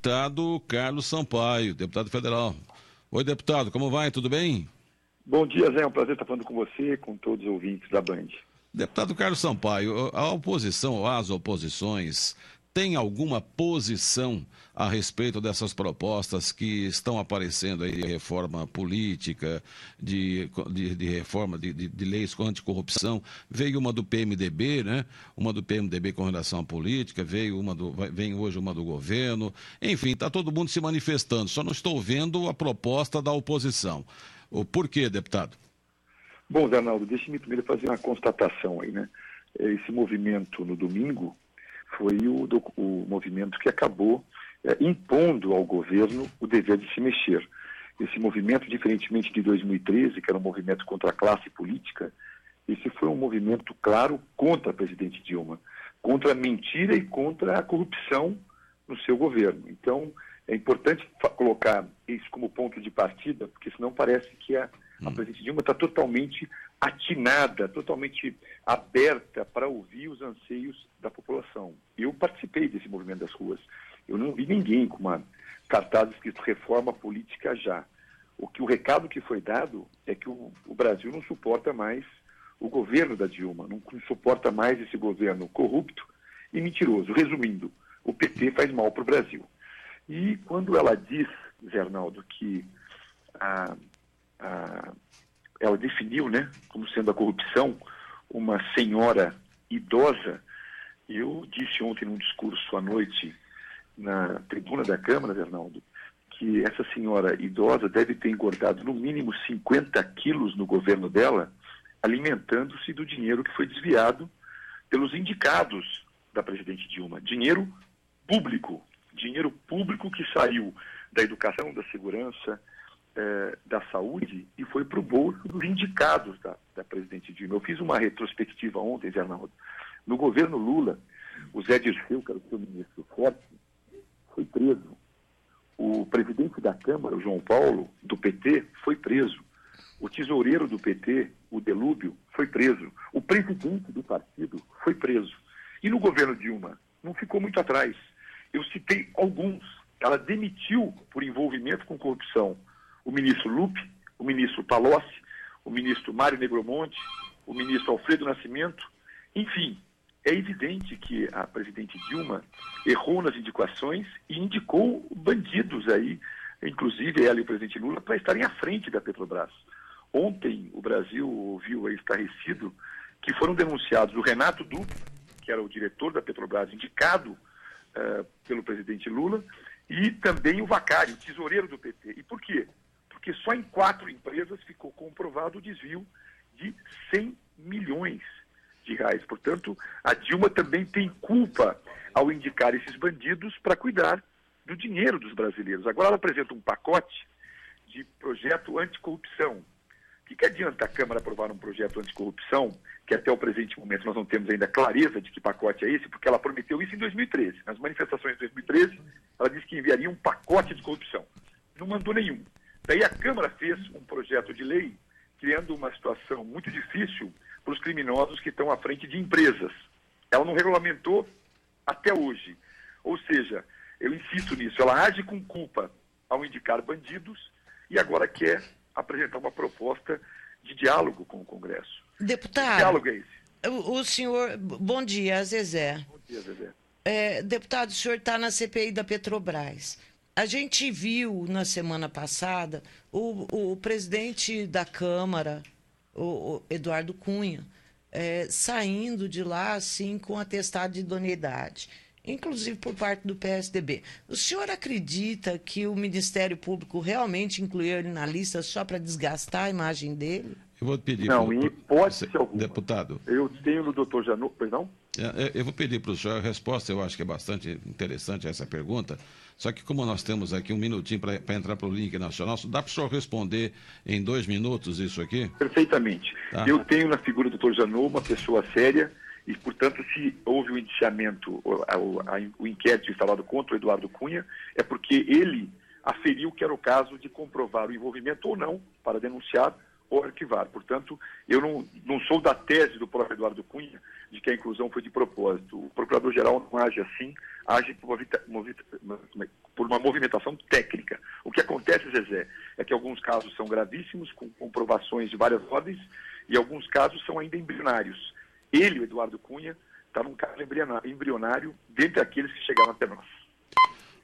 Deputado Carlos Sampaio, deputado federal. Oi, deputado, como vai? Tudo bem? Bom dia, Zé. É um prazer estar falando com você, com todos os ouvintes da Band. Deputado Carlos Sampaio, a oposição, as oposições, tem alguma posição a respeito dessas propostas que estão aparecendo aí de reforma política, de, de, de reforma de, de, de leis anticorrupção? Veio uma do PMDB, né? Uma do PMDB com relação à política, veio uma do, vem hoje uma do governo. Enfim, está todo mundo se manifestando. Só não estou vendo a proposta da oposição. O porquê, deputado? Bom, Zé deixe-me primeiro fazer uma constatação aí, né? Esse movimento no domingo foi o, o movimento que acabou é, impondo ao governo o dever de se mexer. Esse movimento, diferentemente de 2013, que era um movimento contra a classe política, esse foi um movimento claro contra a presidente Dilma, contra a mentira e contra a corrupção no seu governo. Então, é importante colocar isso como ponto de partida, porque senão parece que a, a hum. presidente Dilma está totalmente atinada, totalmente aberta para ouvir os anseios da população. Eu participei desse movimento das ruas. Eu não vi ninguém com uma cartaz escrito reforma política já. O que o recado que foi dado é que o, o Brasil não suporta mais o governo da Dilma, não, não suporta mais esse governo corrupto e mentiroso. Resumindo, o PT faz mal para o Brasil. E quando ela diz, Zé Arnaldo, que a, a ela definiu, né, como sendo a corrupção uma senhora idosa. Eu disse ontem num discurso à noite na tribuna da Câmara, Fernando, que essa senhora idosa deve ter engordado no mínimo 50 quilos no governo dela, alimentando-se do dinheiro que foi desviado pelos indicados da presidente Dilma. Dinheiro público, dinheiro público que saiu da educação, da segurança, eh, da saúde e foi para o bolso dos indicados da, da presidente Dilma. Eu fiz uma retrospectiva ontem, Zé Arnaldo. No governo Lula, o Zé Dirceu, que era o seu ministro forte, foi preso. O presidente da Câmara, o João Paulo, do PT, foi preso. O tesoureiro do PT, o Delúbio, foi preso. O presidente do partido foi preso. E no governo Dilma, não ficou muito atrás. Eu citei alguns. Ela demitiu por envolvimento com corrupção o ministro Lupe, o ministro Palocci, o ministro Mário Negromonte, o ministro Alfredo Nascimento. Enfim, é evidente que a presidente Dilma errou nas indicações e indicou bandidos aí, inclusive ela e o presidente Lula, para estarem à frente da Petrobras. Ontem o Brasil ouviu estarrecido que foram denunciados o Renato Duque, que era o diretor da Petrobras, indicado uh, pelo presidente Lula, e também o Vacari, o tesoureiro do PT. E por quê? Porque só em quatro empresas ficou comprovado o desvio de 100 milhões de reais. Portanto, a Dilma também tem culpa ao indicar esses bandidos para cuidar do dinheiro dos brasileiros. Agora ela apresenta um pacote de projeto anticorrupção. O que, que adianta a Câmara aprovar um projeto anticorrupção, que até o presente momento nós não temos ainda clareza de que pacote é esse, porque ela prometeu isso em 2013. Nas manifestações de 2013, ela disse que enviaria um pacote de corrupção. Não mandou nenhum. Daí a Câmara fez um projeto de lei criando uma situação muito difícil para os criminosos que estão à frente de empresas. Ela não regulamentou até hoje. Ou seja, eu insisto nisso, ela age com culpa ao indicar bandidos e agora quer apresentar uma proposta de diálogo com o Congresso. Deputado. Que diálogo é esse? O, o senhor. Bom dia, Zezé. Bom dia, Zezé. É, deputado, o senhor está na CPI da Petrobras. A gente viu na semana passada o, o presidente da Câmara, o, o Eduardo Cunha, é, saindo de lá assim com atestado de idoneidade, inclusive por parte do PSDB. O senhor acredita que o Ministério Público realmente incluiu ele na lista só para desgastar a imagem dele? Eu vou pedir. Não, pro, em hipótese alguma. Deputado. Eu tenho no doutor Janot, não? É, é, eu vou pedir para o senhor a resposta, eu acho que é bastante interessante essa pergunta. Só que como nós temos aqui um minutinho para entrar para o link nacional, dá para o senhor responder em dois minutos isso aqui? Perfeitamente. Tá. Eu tenho na figura do doutor Janot uma pessoa séria e, portanto, se houve o indiciamento, o, o inquérito instalado contra o Eduardo Cunha, é porque ele aferiu que era o caso de comprovar o envolvimento ou não para denunciar ou arquivar. Portanto, eu não, não sou da tese do próprio Eduardo Cunha de que a inclusão foi de propósito. O procurador-geral não age assim, age por uma, por uma movimentação técnica. O que acontece, Zezé, é que alguns casos são gravíssimos, com comprovações de várias ordens, e alguns casos são ainda embrionários. Ele, o Eduardo Cunha, está num caso embrionário dentre aqueles que chegaram até nós.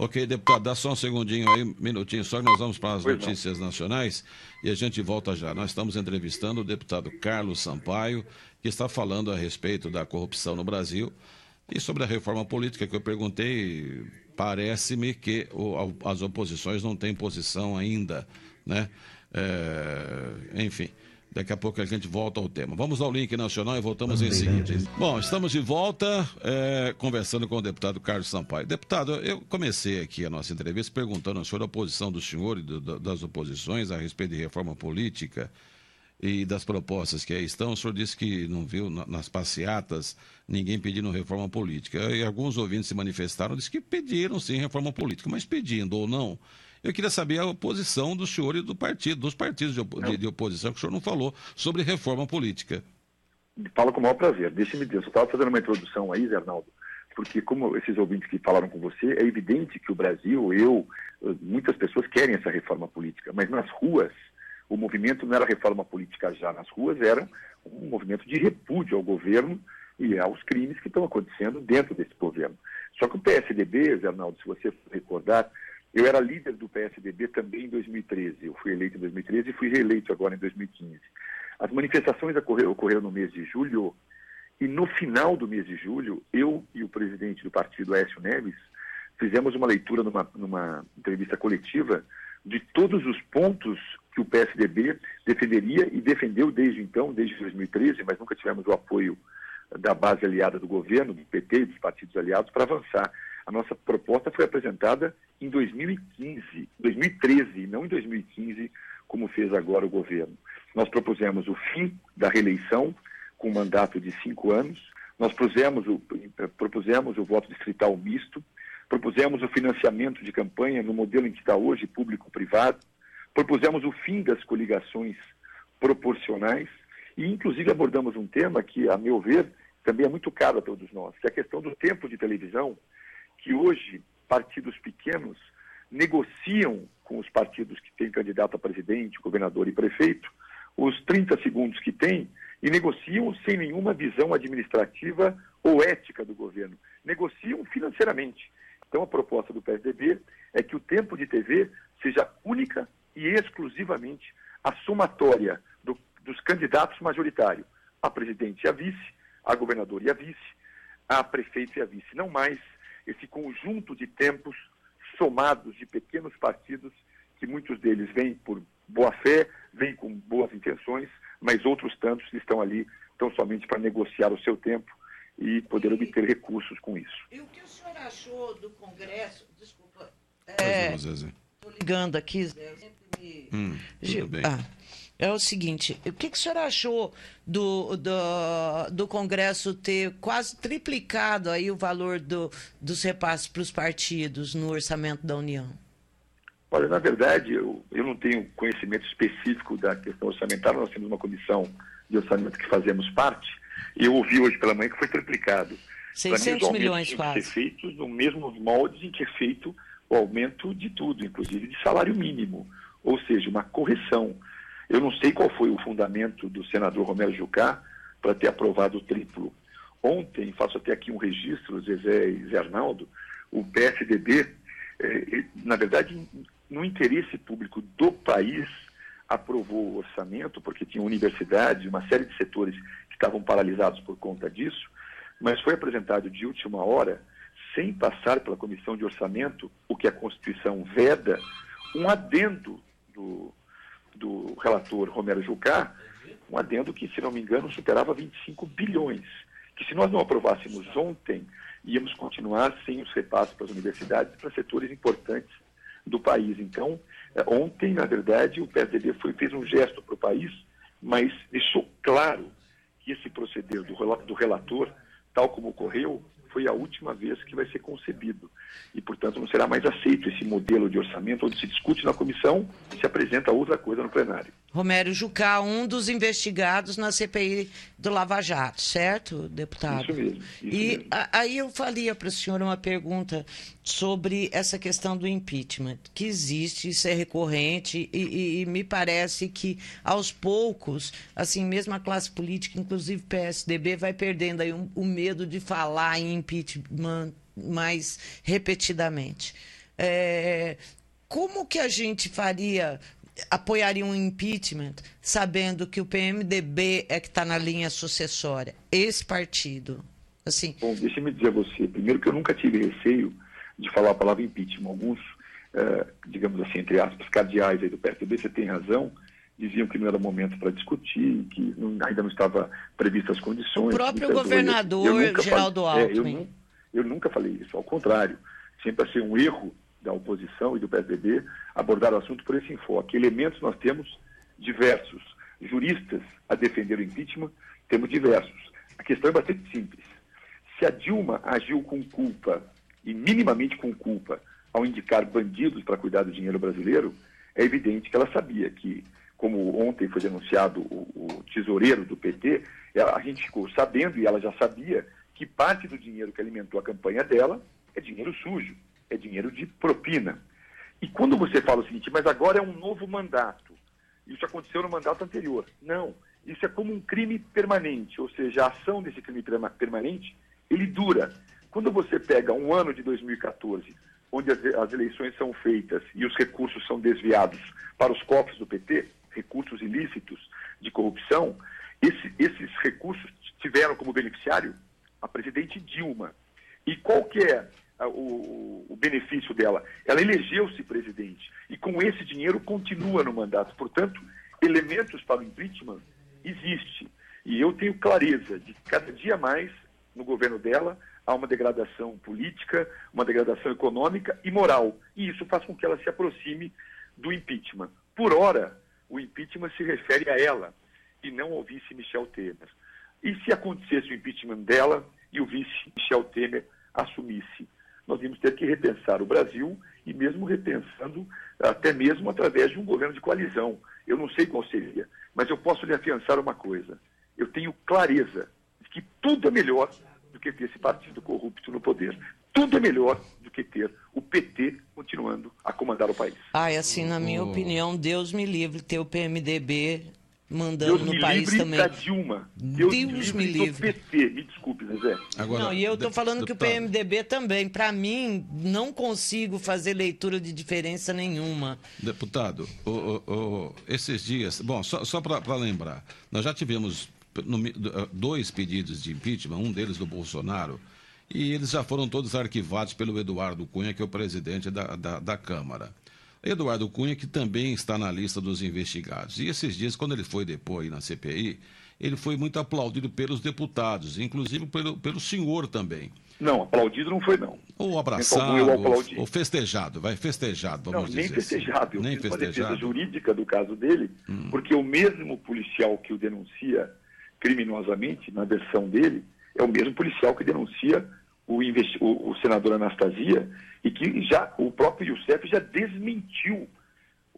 Ok, deputado, dá só um segundinho aí, um minutinho só que nós vamos para as pois notícias não. nacionais e a gente volta já. Nós estamos entrevistando o deputado Carlos Sampaio, que está falando a respeito da corrupção no Brasil e sobre a reforma política que eu perguntei, parece-me que as oposições não têm posição ainda, né? É, enfim. Daqui a pouco a gente volta ao tema. Vamos ao link nacional e voltamos em seguida. Bom, estamos de volta é, conversando com o deputado Carlos Sampaio. Deputado, eu comecei aqui a nossa entrevista perguntando sobre a posição do senhor e do, das oposições a respeito de reforma política e das propostas que aí estão. O senhor disse que não viu nas passeatas ninguém pedindo reforma política. E alguns ouvintes se manifestaram, disse que pediram sim reforma política, mas pedindo ou não eu queria saber a posição do senhor e do partido, dos partidos de, op de, de oposição, que o senhor não falou sobre reforma política. Falo com o maior prazer. Deixe-me dizer, estava fazendo uma introdução aí, Zé Arnaldo, porque como esses ouvintes que falaram com você, é evidente que o Brasil, eu, muitas pessoas querem essa reforma política, mas nas ruas, o movimento não era reforma política já, nas ruas era um movimento de repúdio ao governo e aos crimes que estão acontecendo dentro desse governo. Só que o PSDB, Zé Arnaldo, se você recordar, eu era líder do PSDB também em 2013. Eu fui eleito em 2013 e fui reeleito agora em 2015. As manifestações ocorreram, ocorreram no mês de julho e no final do mês de julho, eu e o presidente do partido, Aécio Neves, fizemos uma leitura numa, numa entrevista coletiva de todos os pontos que o PSDB defenderia e defendeu desde então, desde 2013, mas nunca tivemos o apoio da base aliada do governo, do PT e dos partidos aliados, para avançar. A nossa proposta foi apresentada em 2015, 2013, não em 2015, como fez agora o governo. Nós propusemos o fim da reeleição com mandato de cinco anos, nós propusemos o, propusemos o voto distrital misto, propusemos o financiamento de campanha no modelo em que está hoje, público-privado, propusemos o fim das coligações proporcionais. E, inclusive, abordamos um tema que, a meu ver, também é muito caro a todos nós, que é a questão do tempo de televisão que hoje partidos pequenos negociam com os partidos que têm candidato a presidente, governador e prefeito, os 30 segundos que têm e negociam sem nenhuma visão administrativa ou ética do governo. Negociam financeiramente. Então, a proposta do PSDB é que o tempo de TV seja única e exclusivamente a somatória do, dos candidatos majoritários, a presidente e a vice, a governador e a vice, a prefeito e a vice, não mais esse conjunto de tempos somados de pequenos partidos, que muitos deles vêm por boa fé, vêm com boas intenções, mas outros tantos estão ali tão somente para negociar o seu tempo e poder e, obter recursos com isso. E o que o senhor achou do Congresso? Desculpa. Estou é, ligando aqui, Zé. Eu sempre me... Hum. Ah é o seguinte: o que, que o senhor achou do, do, do Congresso ter quase triplicado aí o valor do, dos repasses para os partidos no orçamento da União? Olha, na verdade, eu, eu não tenho conhecimento específico da questão orçamentária, nós temos uma comissão de orçamento que fazemos parte, e eu ouvi hoje pela manhã que foi triplicado. 600 mim, milhões quase. ser feito no mesmo moldes em que é feito o aumento de tudo, inclusive de salário mínimo, ou seja, uma correção. Eu não sei qual foi o fundamento do senador Romero Jucá para ter aprovado o triplo. Ontem, faço até aqui um registro, Zezé e Zé Arnaldo, o PSDB, eh, na verdade, no interesse público do país, aprovou o orçamento, porque tinha universidades, uma série de setores que estavam paralisados por conta disso, mas foi apresentado de última hora, sem passar pela comissão de orçamento, o que a Constituição veda, um adendo do, do relator Romero Jucá, um adendo que, se não me engano, superava 25 bilhões. Que se nós não aprovássemos ontem, íamos continuar sem os repasses para as universidades e para setores importantes do país. Então, eh, ontem, na verdade, o PSDB foi, fez um gesto para o país, mas deixou claro que esse proceder do, do relator, tal como ocorreu, foi a última vez que vai ser concebido. E, portanto, não será mais aceito esse modelo de orçamento onde se discute na comissão e se apresenta outra coisa no plenário. Romério Jucá, um dos investigados na CPI do Lava Jato, certo, deputado? Isso mesmo. Isso e mesmo. A, aí eu faria para o senhor uma pergunta sobre essa questão do impeachment, que existe, isso é recorrente, e, e, e, me parece que aos poucos, assim, mesmo a classe política, inclusive PSDB, vai perdendo aí um, o medo de falar em impeachment mais repetidamente. É, como que a gente faria apoiaria um impeachment sabendo que o PMDB é que está na linha sucessória, esse partido. Assim. Bom, deixa-me dizer a você, primeiro que eu nunca tive receio de falar a palavra impeachment. Alguns, eh, digamos assim, entre aspas, cardeais aí do PSDB, você tem razão, diziam que não era momento para discutir, que não, ainda não estava previstas as condições. O próprio governador eu, eu Geraldo falei, Alckmin. É, eu, eu nunca falei isso, ao contrário. Sempre achei um erro da oposição e do PSDB abordar o assunto por esse enfoque. Elementos nós temos diversos. Juristas a defender o impeachment, temos diversos. A questão é bastante simples. Se a Dilma agiu com culpa, e minimamente com culpa, ao indicar bandidos para cuidar do dinheiro brasileiro, é evidente que ela sabia que, como ontem foi denunciado o, o tesoureiro do PT, a gente ficou sabendo, e ela já sabia, que parte do dinheiro que alimentou a campanha dela é dinheiro sujo é dinheiro de propina. E quando você fala o seguinte, mas agora é um novo mandato, isso aconteceu no mandato anterior. Não, isso é como um crime permanente, ou seja, a ação desse crime permanente, ele dura. Quando você pega um ano de 2014, onde as, eleições são feitas e os recursos são desviados para os cofres do PT, recursos ilícitos de corrupção, esse, esses recursos tiveram como beneficiário a presidente Dilma. E qual que é o, o benefício dela. Ela elegeu-se presidente e com esse dinheiro continua no mandato. Portanto, elementos para o impeachment existe. E eu tenho clareza de que cada dia mais no governo dela há uma degradação política, uma degradação econômica e moral. E isso faz com que ela se aproxime do impeachment. Por hora, o impeachment se refere a ela e não ao vice Michel Temer. E se acontecesse o impeachment dela e o vice Michel Temer assumisse? Nós vamos ter que repensar o Brasil e mesmo repensando até mesmo através de um governo de coalizão. Eu não sei qual seria, mas eu posso lhe afiançar uma coisa. Eu tenho clareza de que tudo é melhor do que ter esse partido corrupto no poder. Tudo é melhor do que ter o PT continuando a comandar o país. Ai, assim, na minha oh. opinião, Deus me livre ter o PMDB mandando Deus no país também. Da Dilma. Deus, Deus me livre. Do PT. Me Zé. Agora, não, e eu estou falando deputado. que o PMDB também, para mim, não consigo fazer leitura de diferença nenhuma. Deputado, o, o, o, esses dias, bom, só, só para lembrar, nós já tivemos no, dois pedidos de impeachment, um deles do Bolsonaro, e eles já foram todos arquivados pelo Eduardo Cunha, que é o presidente da, da, da Câmara. Eduardo Cunha, que também está na lista dos investigados. E esses dias, quando ele foi depor aí na CPI, ele foi muito aplaudido pelos deputados, inclusive pelo, pelo senhor também. Não, aplaudido não foi, não. Ou abraçado, ou, ou, festejado, vai, festejado, vamos não, nem dizer festejado. Assim. Eu nem fiz festejado. uma defesa jurídica do caso dele, hum. porque o mesmo policial que o denuncia criminosamente, na versão dele, é o mesmo policial que denuncia o, o, o senador Anastasia e que já o próprio Youssef já desmentiu.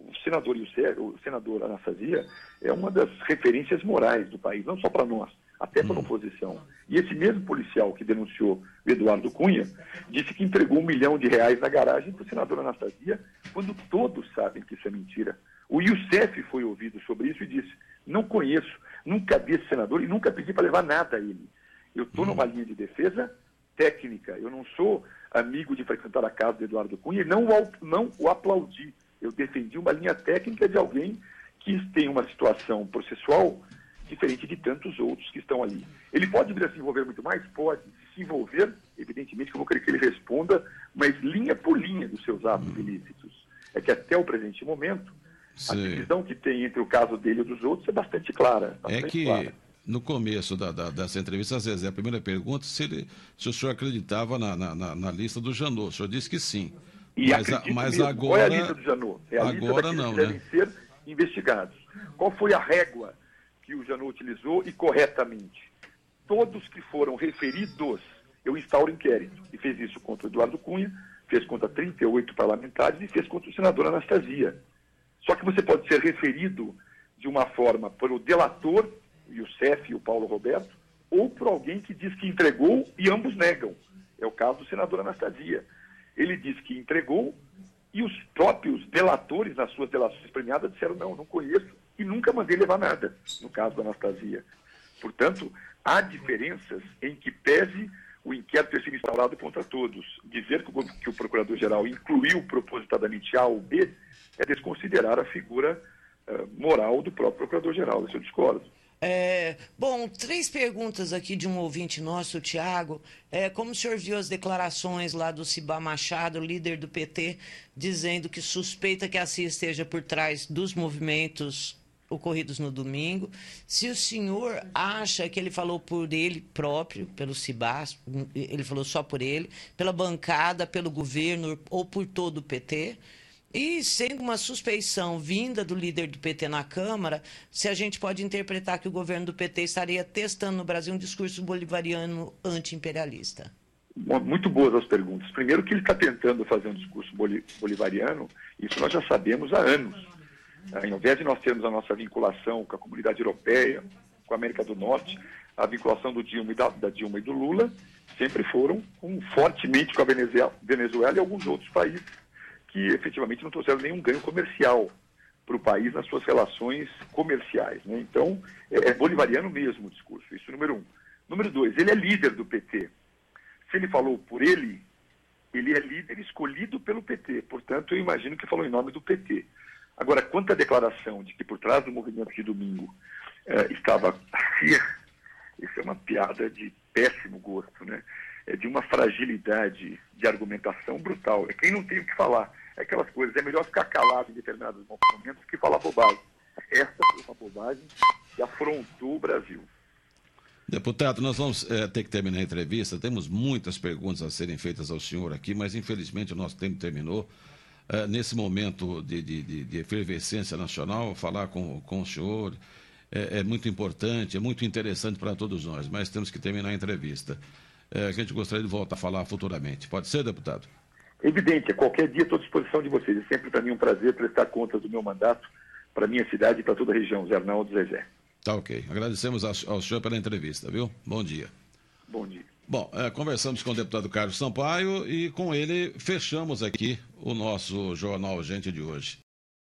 O senador Youssef, o senador Anastasia é uma das referências morais do país, não só para nós, até para a hum. oposição. E esse mesmo policial que denunciou o Eduardo Cunha disse que entregou um milhão de reais na garagem para o senador Anastasia, quando todos sabem que isso é mentira. O Youssef foi ouvido sobre isso e disse: Não conheço, nunca vi esse senador e nunca pedi para levar nada a ele. Eu estou numa linha de defesa técnica. Eu não sou amigo de frequentar a casa do Eduardo Cunha e não o, não o aplaudi. Eu defendi uma linha técnica de alguém que tem uma situação processual diferente de tantos outros que estão ali. Ele pode vir a se envolver muito mais? Pode. Se envolver, evidentemente que eu vou querer que ele responda, mas linha por linha dos seus atos hum. ilícitos. É que até o presente momento, Sim. a divisão que tem entre o caso dele e dos outros é bastante clara. É bastante é que clara no começo da, da, dessa entrevista, Zezé, a primeira pergunta, se, ele, se o senhor acreditava na, na, na, lista do Janot. O senhor disse que sim. E mas, a, mas mesmo. agora. Qual é a lista do Janot? É a agora lista não, que devem né? ser investigados. Qual foi a régua que o Janot utilizou e corretamente? Todos que foram referidos, eu instauro inquérito. E fez isso contra o Eduardo Cunha, fez contra 38 parlamentares e fez contra o senador Anastasia. Só que você pode ser referido de uma forma por o delator, o Youssef e o Paulo Roberto, ou por alguém que diz que entregou e ambos negam. É o caso do senador Anastasia. Ele diz que entregou e os próprios delatores, nas suas delações premiadas, disseram: não, não conheço e nunca mandei levar nada, no caso da Anastasia. Portanto, há diferenças em que pese o inquérito ter sido instaurado contra todos. Dizer que o, que o procurador-geral incluiu propositadamente A ou B é desconsiderar a figura uh, moral do próprio procurador-geral. Isso eu discordo. É, bom, três perguntas aqui de um ouvinte nosso, o Tiago. É, como o senhor viu as declarações lá do Cibá Machado, líder do PT, dizendo que suspeita que a CIA esteja por trás dos movimentos ocorridos no domingo? Se o senhor acha que ele falou por ele próprio, pelo Cibá, ele falou só por ele, pela bancada, pelo governo ou por todo o PT? E sendo uma suspeição vinda do líder do PT na Câmara, se a gente pode interpretar que o governo do PT estaria testando no Brasil um discurso bolivariano anti-imperialista? Muito boas as perguntas. Primeiro, que ele está tentando fazer um discurso bolivariano, isso nós já sabemos há anos. Ao invés de nós termos a nossa vinculação com a comunidade europeia, com a América do Norte, a vinculação do Dilma e da, da Dilma e do Lula sempre foram um, fortemente com a Venezuela, Venezuela e alguns outros países que efetivamente não trouxeram nenhum ganho comercial para o país nas suas relações comerciais. Né? Então, é, é, bolivariano mesmo o discurso, isso número um. Número dois, ele é líder do PT. Se ele falou por ele, ele é líder escolhido pelo PT, portanto, eu imagino que falou em nome do PT. Agora, quanto à declaração de que por trás do movimento de domingo eh, estava a CIA, isso é uma piada de péssimo gosto, né? É de uma fragilidade de argumentação brutal. É quem não tem o que falar é aquelas coisas. É melhor ficar calado em determinados momentos que falar bobagem. Essa foi uma bobagem que afrontou o Brasil. Deputado, nós vamos é, ter que terminar a entrevista. Temos muitas perguntas a serem feitas ao senhor aqui, mas infelizmente o nosso tempo terminou. É, nesse momento de, de, de, efervescência nacional, falar com, com o senhor é, é muito importante, é muito interessante para todos nós, mas temos que terminar a entrevista. É, a gente gostaria de voltar a falar futuramente. Pode ser, deputado? Evidente, a qualquer dia estou à disposição de vocês. É sempre para mim um prazer prestar contas do meu mandato para a minha cidade e para toda a região, Zé Arnaldo Zezé. Tá ok. Agradecemos ao senhor pela entrevista, viu? Bom dia. Bom dia. Bom, é, conversamos com o deputado Carlos Sampaio e com ele fechamos aqui o nosso Jornal Gente de hoje.